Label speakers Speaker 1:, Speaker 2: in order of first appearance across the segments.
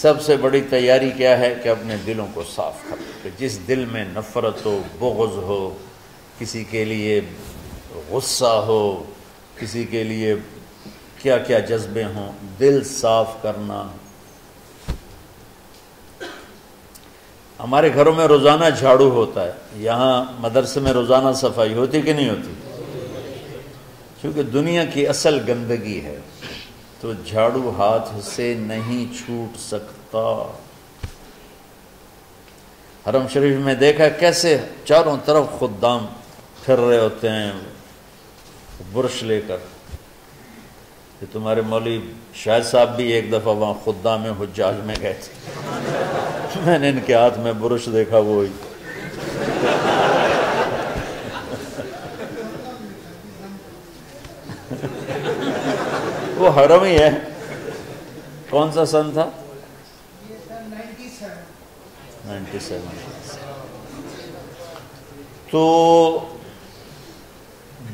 Speaker 1: سب سے بڑی تیاری کیا ہے کہ اپنے دلوں کو صاف کر لو جس دل میں نفرت ہو، بغض ہو، کسی کے لیے غصہ ہو، کسی کے لیے کیا کیا جذبے ہوں، دل صاف کرنا۔ ہمارے گھروں میں روزانہ جھاڑو ہوتا ہے۔ یہاں مدرسے میں روزانہ صفائی ہوتی کہ نہیں ہوتی؟ کیونکہ دنیا کی اصل گندگی ہے۔ تو جھاڑو ہاتھ سے نہیں چھوٹ سکتا۔ حرم شریف میں دیکھا کیسے چاروں طرف خدام پھر رہے ہوتے ہیں، برش لے کر۔ کہ تمہارے مولوی شاہد صاحب بھی ایک دفعہ وہاں خدام حجاج میں گئے تھے۔ میں نے ان کے ہاتھ میں برش دیکھا وہی وہ حرم ہی ہے۔ کون سا سن تھا؟ Ninety seven. تو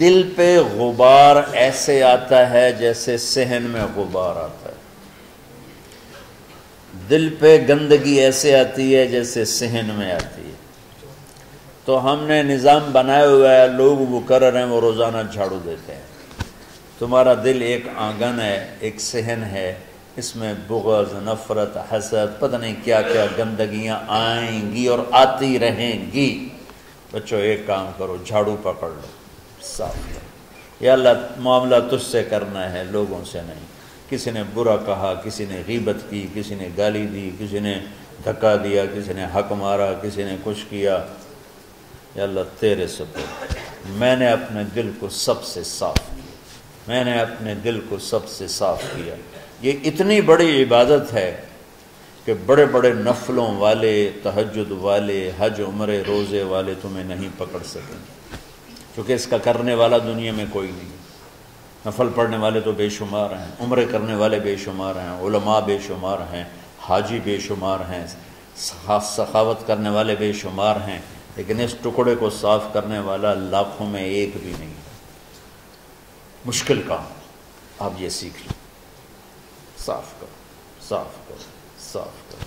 Speaker 1: دل پہ غبار ایسے آتا ہے جیسے سہن میں غبار آتا ہے۔ دل پہ گندگی ایسے آتی ہے جیسے سہن میں آتی ہے۔ تو ہم نے نظام بنایا ہوا ہے، لوگ وہ کر رہے ہیں، وہ روزانہ جھاڑو دیتے ہیں۔ تمہارا دل ایک آنگن ہے، ایک سہن ہے، اس میں بغض، نفرت، حسد، پتہ نہیں کیا کیا گندگیاں آئیں گی اور آتی رہیں گی۔ بچوں، ایک کام کرو، جھاڑو پکڑ لو۔ صاف کرو۔ یا اللہ، معاملہ تجھ سے کرنا ہے، لوگوں سے نہیں۔ کسی نے برا کہا، کسی نے غیبت کی، کسی نے گالی دی، کسی نے دھکا دیا، کسی نے حق مارا، کسی نے کچھ کیا۔ یا اللہ، تیرے سب میں نے اپنے دل کو سب سے صاف کیا۔ میں نے اپنے دل کو سب سے صاف کیا۔ یہ اتنی بڑی عبادت ہے کہ بڑے بڑے نفلوں والے، تہجد والے، حج عمر روزے والے تمہیں نہیں پکڑ سکیں۔ کیونکہ اس کا کرنے والا دنیا میں کوئی نہیں۔ نفل پڑھنے والے تو بے شمار ہیں، عمرے کرنے والے بے شمار ہیں، علماء بے شمار ہیں، حاجی بے شمار ہیں سخاوت کرنے والے بے شمار ہیں، لیکن اس ٹکڑے کو صاف کرنے والا لاکھوں میں ایک بھی نہیں۔ مشکل کام۔ آپ یہ سیکھ لیں۔ صاف کرو صاف کرو صاف کرو۔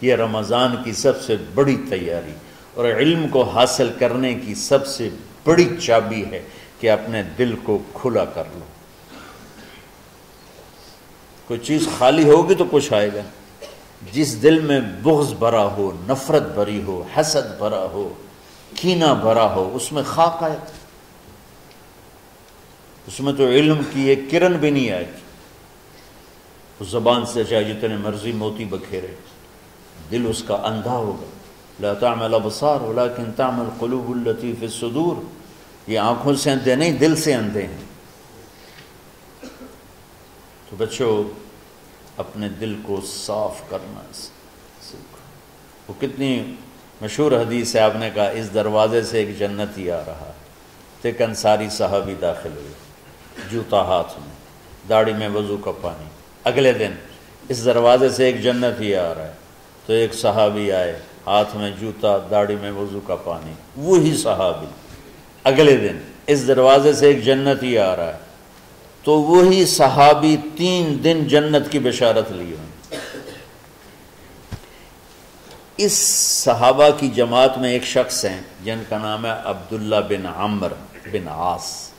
Speaker 1: یہ رمضان کی سب سے بڑی تیاری اور علم کو حاصل کرنے کی سب سے بڑی چابی ہے کہ اپنے دل کو کھلا کر لو۔ کوئی چیز خالی ہوگی تو کچھ آئے گا۔ جس دل میں بغض بھرا ہو، نفرت بھری ہو، حسد بھرا ہو، کینہ بھرا ہو، اس میں خاک آئے اس میں تو علم کی ایک کرن بھی نہیں آئے گی اس زبان سے چاہے جتنے مرضی موتی بکھیرے، دل اس کا اندھا ہوگا لا تعمل ابصار، ولیکن تعمل قلوب التي في الصدور۔ یہ آنکھوں سے اندھے نہیں، دل سے اندھے ہیں۔ تو بچوں، اپنے دل کو صاف کرنا۔ سیکھو وہ کتنی مشہور حدیث ہے، آپ نے کہا، اس دروازے سے ایک جنتی آ رہا تک انصاری صحابی داخل ہوئے جوتا ہاتھ میں، داڑھی میں وضو کا پانی۔ اگلے دن اس دروازے سے ایک جنت ہی آ رہا ہے۔ تو ایک صحابی آئے، ہاتھ میں جوتا، داڑھی میں وضو کا پانی۔ وہی صحابی۔ اگلے دن اس دروازے سے ایک جنت ہی آ رہا ہے۔ تو وہی صحابی تین دن جنت کی بشارت لی ہوئی اس صحابہ کی جماعت میں ایک شخص ہیں، جن کا نام ہے عبداللہ بن عمر بن عاص۔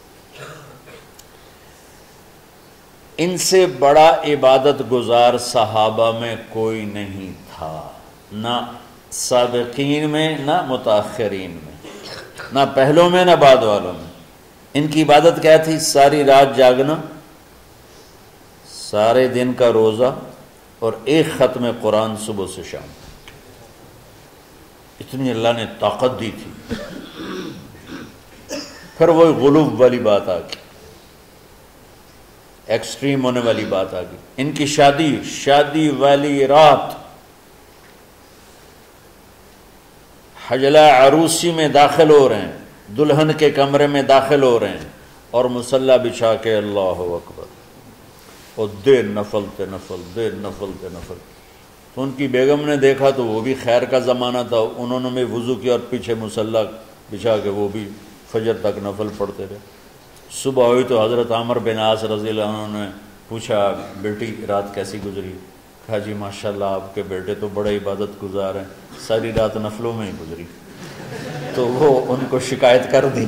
Speaker 1: ان سے بڑا عبادت گزار صحابہ میں کوئی نہیں تھا، نہ سابقین میں، نہ متاخرین میں، نہ پہلوں میں، نہ بعد والوں میں۔ ان کی عبادت کیا تھی؟ ساری رات جاگنا، سارے دن کا روزہ اور ایک ختم قرآن صبح سے شام۔ اتنی اللہ نے طاقت دی تھی۔ پھر وہ غلوب والی بات آ گئی۔ ایکسٹریم ہونے والی بات آ گئی ان کی شادی شادی والی رات۔ حجلہ عروسی میں داخل ہو رہے ہیں، دلہن کے کمرے میں داخل ہو رہے ہیں اور مسلح بچھا کے اللہ اکبر۔ اور دیر نفل تے نفل دیر نفل تے نفل۔ تو ان کی بیگم نے دیکھا تو وہ بھی خیر کا زمانہ تھا۔ انہوں نے بھی وضو کیا اور پیچھے مسلح بچھا کے وہ بھی فجر تک نفل پڑھتے رہے۔ صبح ہوئی تو حضرت عامر بن آس رضی اللہ عنہ نے پوچھا، بیٹی، رات کیسی گزری؟ کہا جی ماشاءاللہ، آپ کے بیٹے تو بڑے عبادت گزار ہیں، ساری رات نفلوں میں ہی گزری۔ تو وہ ان کو شکایت کر دی۔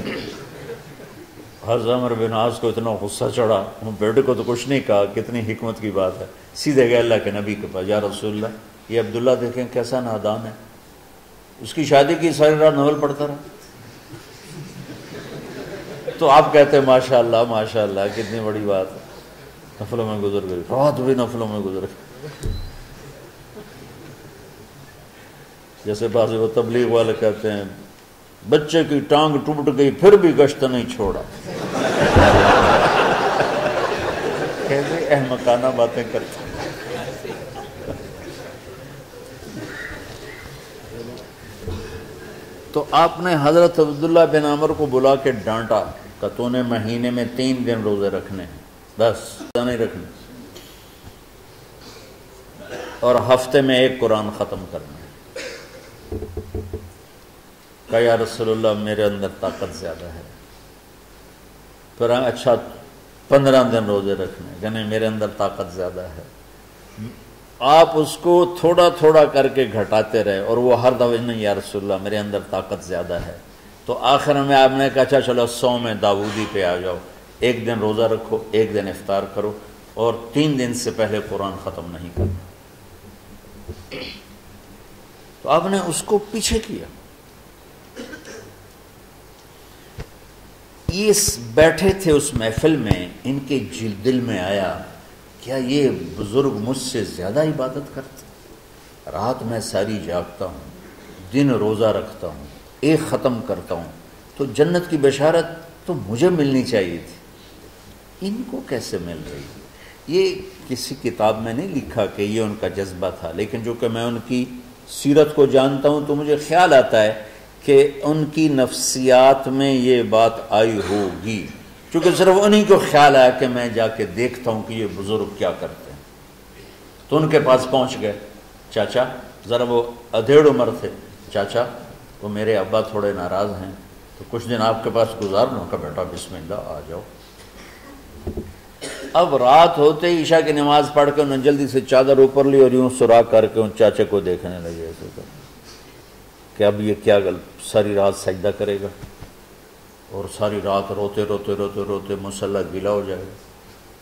Speaker 1: حضرت عمر بن عاص کو اتنا غصہ چڑھا۔ وہ بیٹے کو تو کچھ نہیں کہا، کتنی حکمت کی بات ہے۔ سیدھے گئے اللہ کے نبی کے پاس، یا رسول اللہ، یہ عبداللہ دیکھیں کیسا نادان ہے۔ اس کی شادی کی ساری رات نول پڑھتا رہا۔ تو آپ کہتے ہیں ماشاء اللہ ماشاء اللہ کتنی بڑی بات ہے۔ نفلوں میں گزر گئی۔ رات بھی نفلوں میں گزر گئی۔ جیسے بعض وہ تبلیغ والے کہتے ہیں، بچے کی ٹانگ ٹوٹ گئی، پھر بھی گشت نہیں چھوڑا۔ کیسے احمقانہ باتیں کرتے تو آپ نے حضرت عبداللہ بن عمر کو بلا کے ڈانٹا۔ کہ تو نے مہینے میں تین دن روزے رکھنے ہیں۔ بس نہیں رکھنے اور ہفتے میں ایک قرآن ختم کرنا ہے۔ کہ یا رسول اللہ، میرے اندر طاقت زیادہ ہے۔ پھر اچھا پندرہ دن روزے رکھنے یعنی میرے اندر طاقت زیادہ ہے۔ آپ اس کو تھوڑا تھوڑا کر کے گھٹاتے رہے اور وہ ہر دفعہ نہیں، یا رسول اللہ، میرے اندر طاقت زیادہ ہے۔ تو آخر میں آپ نے کہا اچھا چلو، سو میں داودی پہ آ جاؤ۔ ایک دن روزہ رکھو، ایک دن افطار کرو اور تین دن سے پہلے قرآن ختم نہیں کرنا تو آپ نے اس کو پیچھے کیا۔ یہ بیٹھے تھے اس محفل میں، ان کے دل میں آیا، کیا یہ بزرگ مجھ سے زیادہ عبادت کرتے؟ رات میں ساری جاگتا ہوں، دن روزہ رکھتا ہوں۔ ایک ختم کرتا ہوں۔ تو جنت کی بشارت تو مجھے ملنی چاہیے تھی۔ ان کو کیسے مل رہی؟ یہ کسی کتاب میں نہیں لکھا کہ یہ ان کا جذبہ تھا، لیکن جو کہ میں ان کی سیرت کو جانتا ہوں تو مجھے خیال آتا ہے کہ ان کی نفسیات میں یہ بات آئی ہوگی۔ چونکہ صرف انہی کو خیال آیا کہ میں جا کے دیکھتا ہوں کہ یہ بزرگ کیا کرتے ہیں۔ تو ان کے پاس پہنچ گئے۔ چاچا، ذرا وہ ادھیڑ عمر تھے۔ چاچا وہ میرے ابا تھوڑے ناراض ہیں، تو کچھ دن آپ کے پاس گزار لوں۔ کا بیٹا، بسم اللہ، آ جاؤ۔ اب رات ہوتے ہی عشاء کی نماز پڑھ کے انہوں نے جلدی سے چادر اوپر لی اور یوں سراغ کر کے ان چاچے کو دیکھنے لگے۔ ایسے کر کہ اب یہ کیا گل، ساری رات سجدہ کرے گا اور ساری رات روتے روتے روتے روتے مسلح گلا ہو جائے گا۔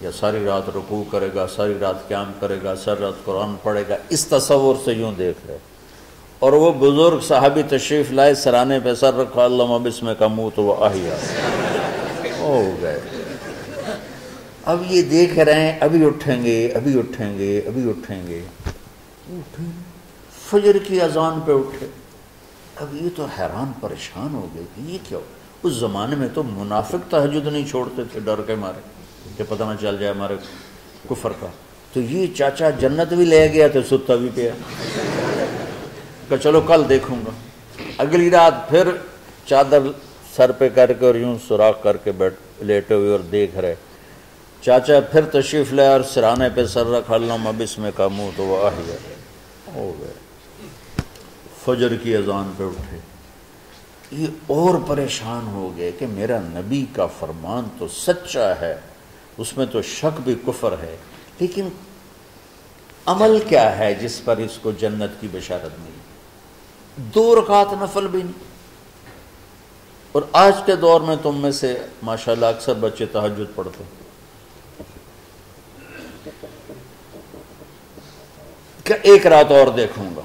Speaker 1: یا ساری رات رکوع کرے گا، ساری رات قیام کرے گا، ساری رات قرآن پڑھے گا۔ اس تصور سے یوں دیکھ رہے۔ اور وہ بزرگ صحابی تشریف لائے، سرانے پہ سر رکھا اللہ بسم کا منہ تو وہ آہیا۔ ہو گئے۔ اب یہ دیکھ رہے ہیں، ابھی اٹھیں گے، ابھی اٹھیں گے، ابھی اٹھیں گے۔ فجر کی اذان پہ اٹھے۔ اب یہ تو حیران پریشان ہو گئے کہ یہ کیا ہو؟ اس زمانے میں تو منافق تحجد نہیں چھوڑتے تھے، ڈر کے مارے۔ کہ پتہ نہ چل جائے ہمارے کفر کا۔ تو یہ چاچا جنت بھی لے گیا تو ستا بھی پیا۔ کہ چلو کل دیکھوں گا۔ اگلی رات پھر چادر سر پہ کر کے اور یوں سوراخ کر کے بیٹھ لیٹے ہوئے اور دیکھ رہے۔ چاچا پھر تشریف لے اور سرانے پہ سر رکھ اللہ اب میں کا منہ تو وہ آ گئے ہو گئے فجر کی اذان پہ اٹھے۔ یہ اور پریشان ہو گئے کہ میرا نبی کا فرمان تو سچا ہے، اس میں تو شک بھی کفر ہے۔ لیکن عمل کیا ہے جس پر اس کو جنت کی بشارت ملی؟ دو رکعت نفل بھی نہیں۔ اور آج کے دور میں تم میں سے ماشاءاللہ اکثر بچے تحجد پڑھتے کہ ایک رات اور دیکھوں گا۔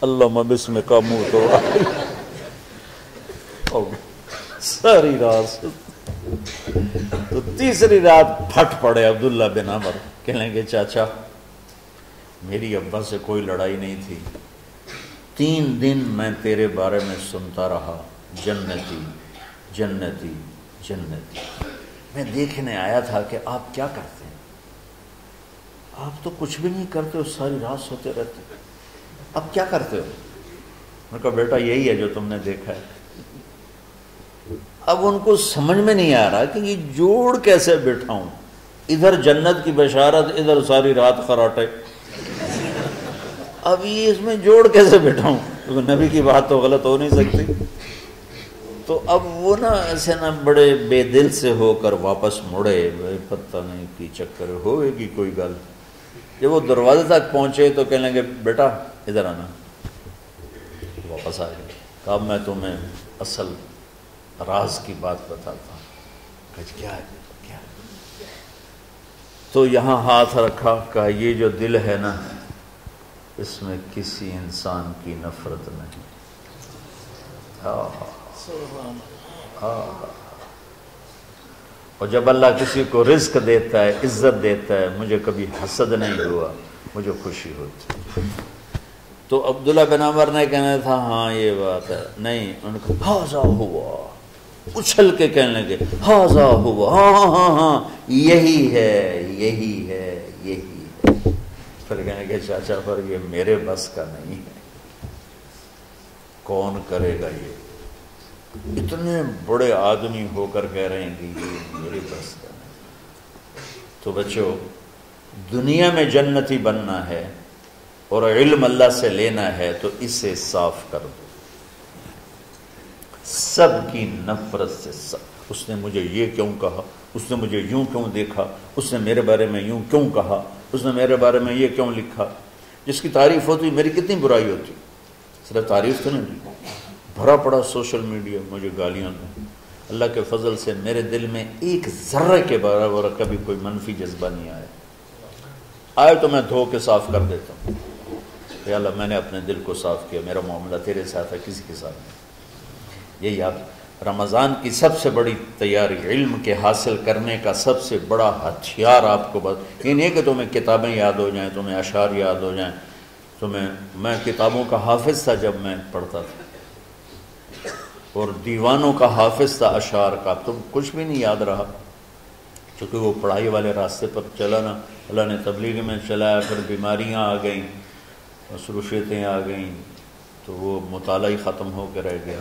Speaker 1: اللہ بسم کا منہ تو۔ ساری رات۔ تو تیسری رات پھٹ پڑے عبداللہ بن عمر۔ کہنے گے چاچا میری ابا سے کوئی لڑائی نہیں تھی۔ تین دن میں تیرے بارے میں سنتا رہا۔ جنتی جنتی جنتی۔ میں دیکھنے آیا تھا کہ آپ کیا کرتے ہیں۔ آپ تو کچھ بھی نہیں کرتے اور ساری رات سوتے رہتے۔ اب کیا کرتے ہو؟ میں کہا، بیٹا، یہی ہے جو تم نے دیکھا ہے۔ اب ان کو سمجھ میں نہیں آ رہا کہ یہ جوڑ کیسے بیٹھا ہوں ادھر جنت کی بشارت، ادھر ساری رات خراٹے۔ اب یہ اس میں جوڑ کیسے بیٹھا ہوں نبی کی بات تو غلط ہو نہیں سکتی۔ تو اب وہ نا ایسے نا بڑے بے دل سے ہو کر واپس مڑے پتہ نہیں کی چکر ہوئے گی کوئی گل۔ جب وہ دروازے تک پہنچے تو کہنے لگے، بیٹا، ادھر آنا۔ واپس آ گئے اب میں تمہیں اصل راز کی بات بتاتا ہوں۔ کیا ہے؟ کیا تو یہاں ہاتھ رکھا، کہا، یہ جو دل ہے نا اس میں کسی انسان کی نفرت نہیں۔ اور جب اللہ کسی کو رزق دیتا ہے، عزت دیتا ہے، مجھے کبھی حسد نہیں ہوا، مجھے خوشی ہوتی۔ تو عبداللہ بن عمر نے کہنا تھا ہاں یہ بات ہے۔ نہیں، ان کو ہاضا ہوا۔ اچھل کے کہنے لگے ہاضا ہوا۔ ہاں، ہاں، ہاں،, ہاں ہاں ہاں ہاں یہی ہے یہی ہے۔ پھر کہنے کہ چاچا اچھا، پر یہ میرے بس کا نہیں ہے۔ کون کرے گا یہ؟ اتنے بڑے آدمی ہو کر کہہ رہے ہیں کہ یہ میرے بس کا تو بچوں، دنیا میں جنتی بننا ہے اور علم اللہ سے لینا ہے، تو اسے صاف کر دو۔ سب کی نفرت سے سب اس نے مجھے یہ کیوں کہا؟ اس نے مجھے یوں کیوں دیکھا؟ اس نے میرے بارے میں یوں کیوں کہا؟ اس نے میرے بارے میں یہ کیوں لکھا؟ جس کی تعریف ہوتی، میری کتنی برائی ہوتی؟ صرف تعریف تو نہیں، بھرا پڑا سوشل میڈیا، مجھے گالیاں دیں۔ اللہ کے فضل سے میرے دل میں ایک ذرہ کے برابر کبھی کوئی منفی جذبہ نہیں آیا۔ آئے تو میں دھو کے صاف کر دیتا ہوں۔ یا اللہ، میں نے اپنے دل کو صاف کیا، میرا معاملہ تیرے ساتھ ہے، کسی کے ساتھ نہیں۔ یہ یاد رمضان کی سب سے بڑی تیاری علم کے حاصل کرنے کا سب سے بڑا ہتھیار آپ کو بس یہ نہیں کہ تمہیں کتابیں یاد ہو جائیں، تمہیں اشعار یاد ہو جائیں، تمہیں میں کتابوں کا حافظ تھا جب میں پڑھتا تھا۔ اور دیوانوں کا حافظ تھا اشعار کا۔ تم کچھ بھی نہیں یاد رہا۔ چونکہ وہ پڑھائی والے راستے پر چلا نا۔ اللہ نے تبلیغ میں چلایا، پھر بیماریاں آ گئیں، مصروفیتیں آ گئیں، تو وہ مطالعہ ہی ختم ہو کے رہ گیا۔